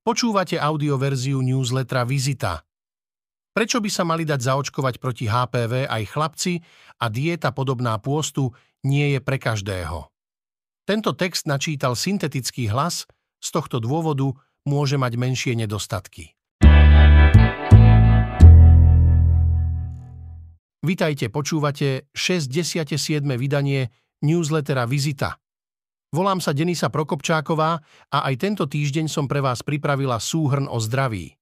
Počúvate audioverziu newslettera Vizita. Prečo by sa mali dať zaočkovať proti HPV aj chlapci a dieta podobná pôstu nie je pre každého? Tento text načítal syntetický hlas, z tohto dôvodu môže mať menšie nedostatky. Vitajte, počúvate 67. vydanie newslettera Vizita. Volám sa Denisa Prokopčáková a aj tento týždeň som pre vás pripravila súhrn o zdraví.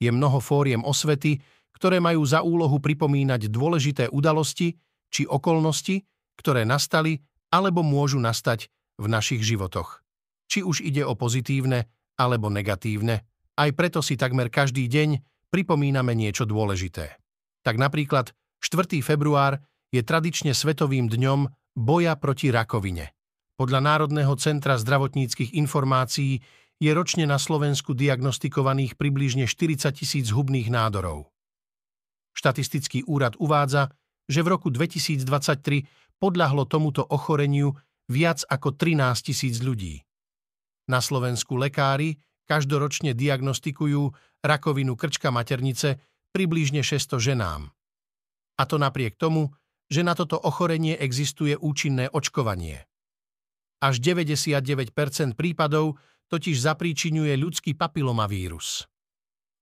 Je mnoho fóriem osvety, ktoré majú za úlohu pripomínať dôležité udalosti či okolnosti, ktoré nastali alebo môžu nastať v našich životoch. Či už ide o pozitívne alebo negatívne, aj preto si takmer každý deň pripomíname niečo dôležité. Tak napríklad 4. február je tradične Svetovým dňom boja proti rakovine. Podľa Národného centra zdravotníckých informácií je ročne na Slovensku diagnostikovaných približne 40 tisíc hubných nádorov. Štatistický úrad uvádza, že v roku 2023 podľahlo tomuto ochoreniu viac ako 13 tisíc ľudí. Na Slovensku lekári každoročne diagnostikujú rakovinu krčka maternice približne 600 ženám. A to napriek tomu, že na toto ochorenie existuje účinné očkovanie. Až 99% prípadov totiž zapríčinuje ľudský papilomavírus.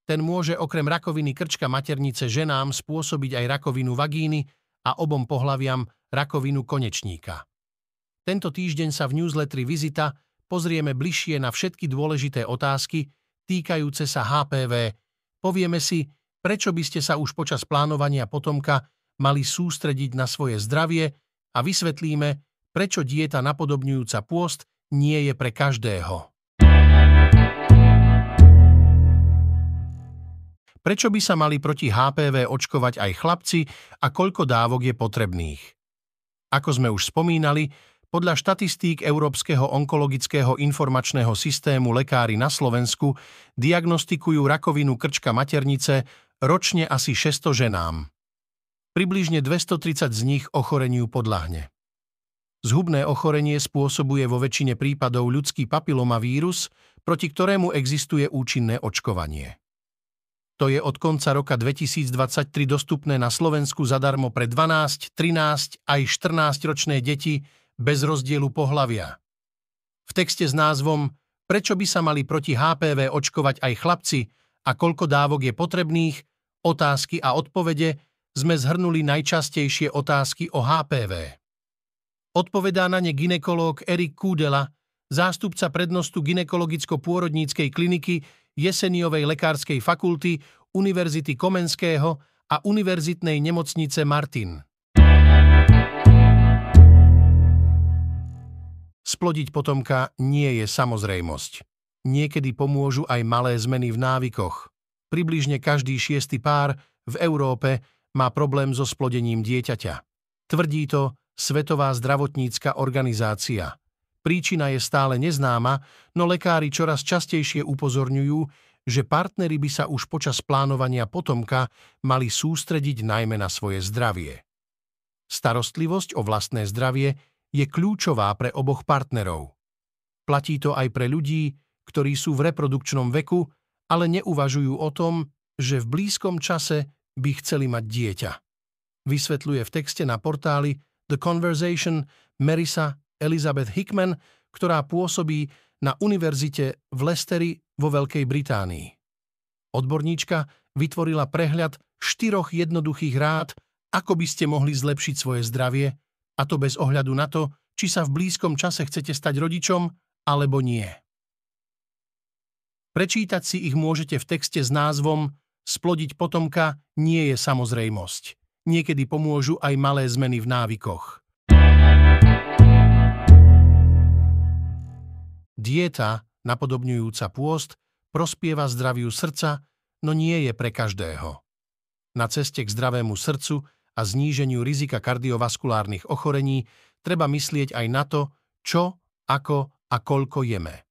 Ten môže okrem rakoviny krčka maternice ženám spôsobiť aj rakovinu vagíny a obom pohľaviam rakovinu konečníka. Tento týždeň sa v newsletteri Vizita pozrieme bližšie na všetky dôležité otázky týkajúce sa HPV. Povieme si, prečo by ste sa už počas plánovania potomka mali sústrediť na svoje zdravie a vysvetlíme, prečo dieta napodobňujúca pôst nie je pre každého. Prečo by sa mali proti HPV očkovať aj chlapci a koľko dávok je potrebných? Ako sme už spomínali, podľa štatistík Európskeho onkologického informačného systému lekári na Slovensku diagnostikujú rakovinu krčka maternice ročne asi 600 ženám. Približne 230 z nich ochoreniu podľahne. Zhubné ochorenie spôsobuje vo väčšine prípadov ľudský papilomavírus, proti ktorému existuje účinné očkovanie. To je od konca roka 2023 dostupné na Slovensku zadarmo pre 12, 13 aj 14 ročné deti bez rozdielu pohlavia. V texte s názvom Prečo by sa mali proti HPV očkovať aj chlapci a koľko dávok je potrebných, otázky a odpovede sme zhrnuli najčastejšie otázky o HPV. Odpovedá na ne ginekológ Erik Kúdela, zástupca prednostu ginekologicko-pôrodníckej kliniky Jeseniovej lekárskej fakulty Univerzity Komenského a Univerzitnej nemocnice Martin. Splodiť potomka nie je samozrejmosť. Niekedy pomôžu aj malé zmeny v návykoch. Približne každý šiestý pár v Európe má problém so splodením dieťaťa. Tvrdí to Svetová zdravotnícka organizácia. Príčina je stále neznáma, no lekári čoraz častejšie upozorňujú, že partnery by sa už počas plánovania potomka mali sústrediť najmä na svoje zdravie. Starostlivosť o vlastné zdravie je kľúčová pre oboch partnerov. Platí to aj pre ľudí, ktorí sú v reprodukčnom veku, ale neuvažujú o tom, že v blízkom čase by chceli mať dieťa. Vysvetľuje v texte na portáli The Conversation Marisa Elizabeth Hickman, ktorá pôsobí na univerzite v Lesteri vo Veľkej Británii. Odborníčka vytvorila prehľad štyroch jednoduchých rád, ako by ste mohli zlepšiť svoje zdravie, a to bez ohľadu na to, či sa v blízkom čase chcete stať rodičom alebo nie. Prečítať si ich môžete v texte s názvom Splodiť potomka nie je samozrejmosť niekedy pomôžu aj malé zmeny v návykoch. Dieta, napodobňujúca pôst, prospieva zdraviu srdca, no nie je pre každého. Na ceste k zdravému srdcu a zníženiu rizika kardiovaskulárnych ochorení treba myslieť aj na to, čo, ako a koľko jeme.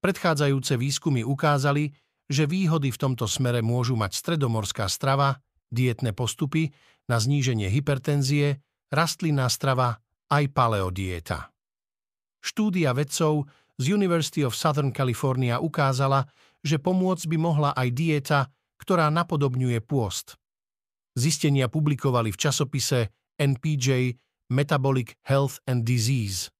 Predchádzajúce výskumy ukázali, že výhody v tomto smere môžu mať stredomorská strava, dietné postupy na zníženie hypertenzie, rastlinná strava aj paleodieta. Štúdia vedcov z University of Southern California ukázala, že pomôcť by mohla aj dieta, ktorá napodobňuje pôst. Zistenia publikovali v časopise NPJ Metabolic Health and Disease.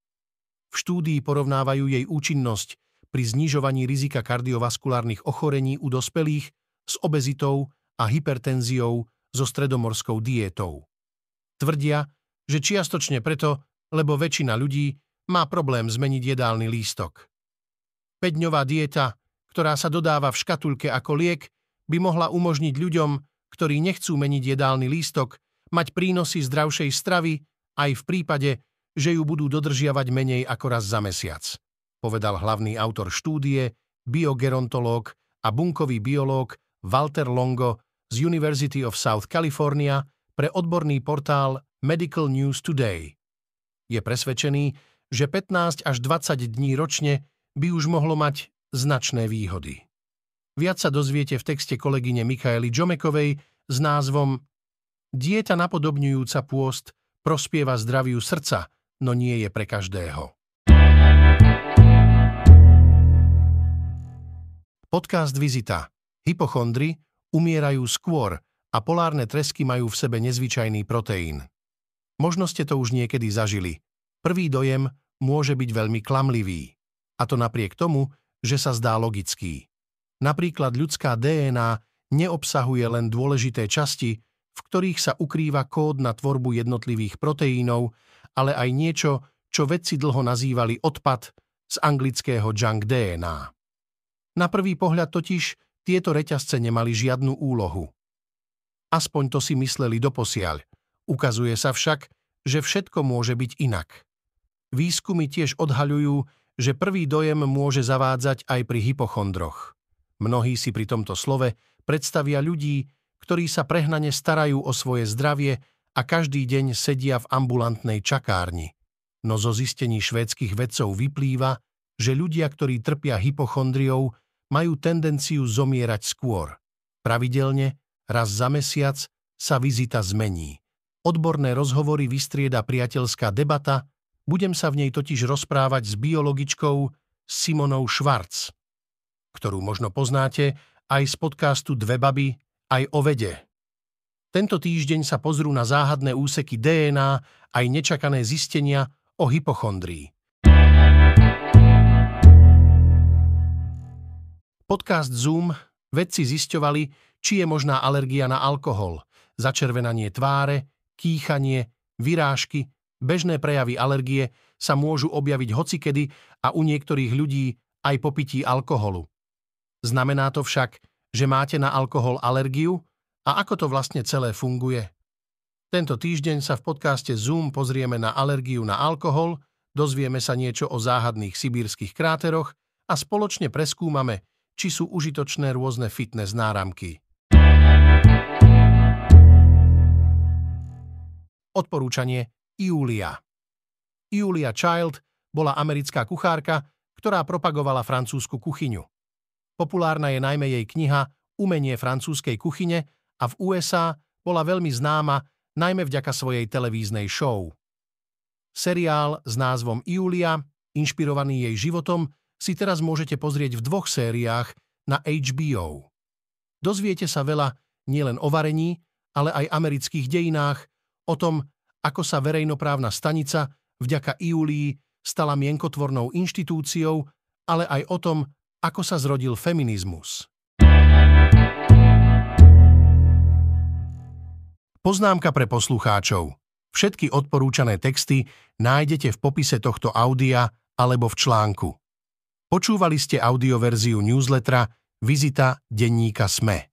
V štúdii porovnávajú jej účinnosť pri znižovaní rizika kardiovaskulárnych ochorení u dospelých s obezitou a hypertenziou so stredomorskou diétou. Tvrdia, že čiastočne preto, lebo väčšina ľudí má problém zmeniť jedálny lístok. 5 dieta, ktorá sa dodáva v škatulke ako liek, by mohla umožniť ľuďom, ktorí nechcú meniť jedálny lístok, mať prínosy zdravšej stravy aj v prípade, že ju budú dodržiavať menej ako raz za mesiac, povedal hlavný autor štúdie, biogerontológ a bunkový biológ Walter Longo z University of South California pre odborný portál Medical News Today. Je presvedčený, že 15 až 20 dní ročne by už mohlo mať značné výhody. Viac sa dozviete v texte kolegyne Mikaely Džomekovej s názvom Dieta napodobňujúca pôst prospieva zdraviu srdca, no nie je pre každého. Podcast Vizita. Hypochondry umierajú skôr a polárne tresky majú v sebe nezvyčajný proteín. Možno ste to už niekedy zažili. Prvý dojem môže byť veľmi klamlivý. A to napriek tomu, že sa zdá logický. Napríklad ľudská DNA neobsahuje len dôležité časti, v ktorých sa ukrýva kód na tvorbu jednotlivých proteínov, ale aj niečo, čo vedci dlho nazývali odpad z anglického junk DNA. Na prvý pohľad totiž tieto reťazce nemali žiadnu úlohu. Aspoň to si mysleli doposiaľ. Ukazuje sa však, že všetko môže byť inak. Výskumy tiež odhaľujú, že prvý dojem môže zavádzať aj pri hypochondroch. Mnohí si pri tomto slove predstavia ľudí, ktorí sa prehnane starajú o svoje zdravie a každý deň sedia v ambulantnej čakárni. No zo zistení švédskych vedcov vyplýva, že ľudia, ktorí trpia hypochondriou, majú tendenciu zomierať skôr. Pravidelne, raz za mesiac, sa vizita zmení. Odborné rozhovory vystrieda priateľská debata, budem sa v nej totiž rozprávať s biologičkou Simonou Schwarz, ktorú možno poznáte aj z podcastu Dve baby, aj o vede. Tento týždeň sa pozrú na záhadné úseky DNA aj nečakané zistenia o hypochondrii. Podcast Zoom vedci zisťovali, či je možná alergia na alkohol, začervenanie tváre, kýchanie, vyrážky Bežné prejavy alergie sa môžu objaviť hocikedy a u niektorých ľudí aj po pití alkoholu. Znamená to však, že máte na alkohol alergiu a ako to vlastne celé funguje. Tento týždeň sa v podcaste Zoom pozrieme na alergiu na alkohol, dozvieme sa niečo o záhadných sibírskych kráteroch a spoločne preskúmame, či sú užitočné rôzne fitness náramky. Odporúčanie Julia. Julia Child bola americká kuchárka, ktorá propagovala francúzsku kuchyňu. Populárna je najmä jej kniha Umenie francúzskej kuchyne a v USA bola veľmi známa najmä vďaka svojej televíznej show. Seriál s názvom Julia, inšpirovaný jej životom, si teraz môžete pozrieť v dvoch sériách na HBO. Dozviete sa veľa nielen o varení, ale aj amerických dejinách, o tom, ako sa verejnoprávna stanica vďaka Iulii stala mienkotvornou inštitúciou, ale aj o tom, ako sa zrodil feminizmus. Poznámka pre poslucháčov. Všetky odporúčané texty nájdete v popise tohto audia alebo v článku. Počúvali ste audioverziu newslettera Vizita denníka SME.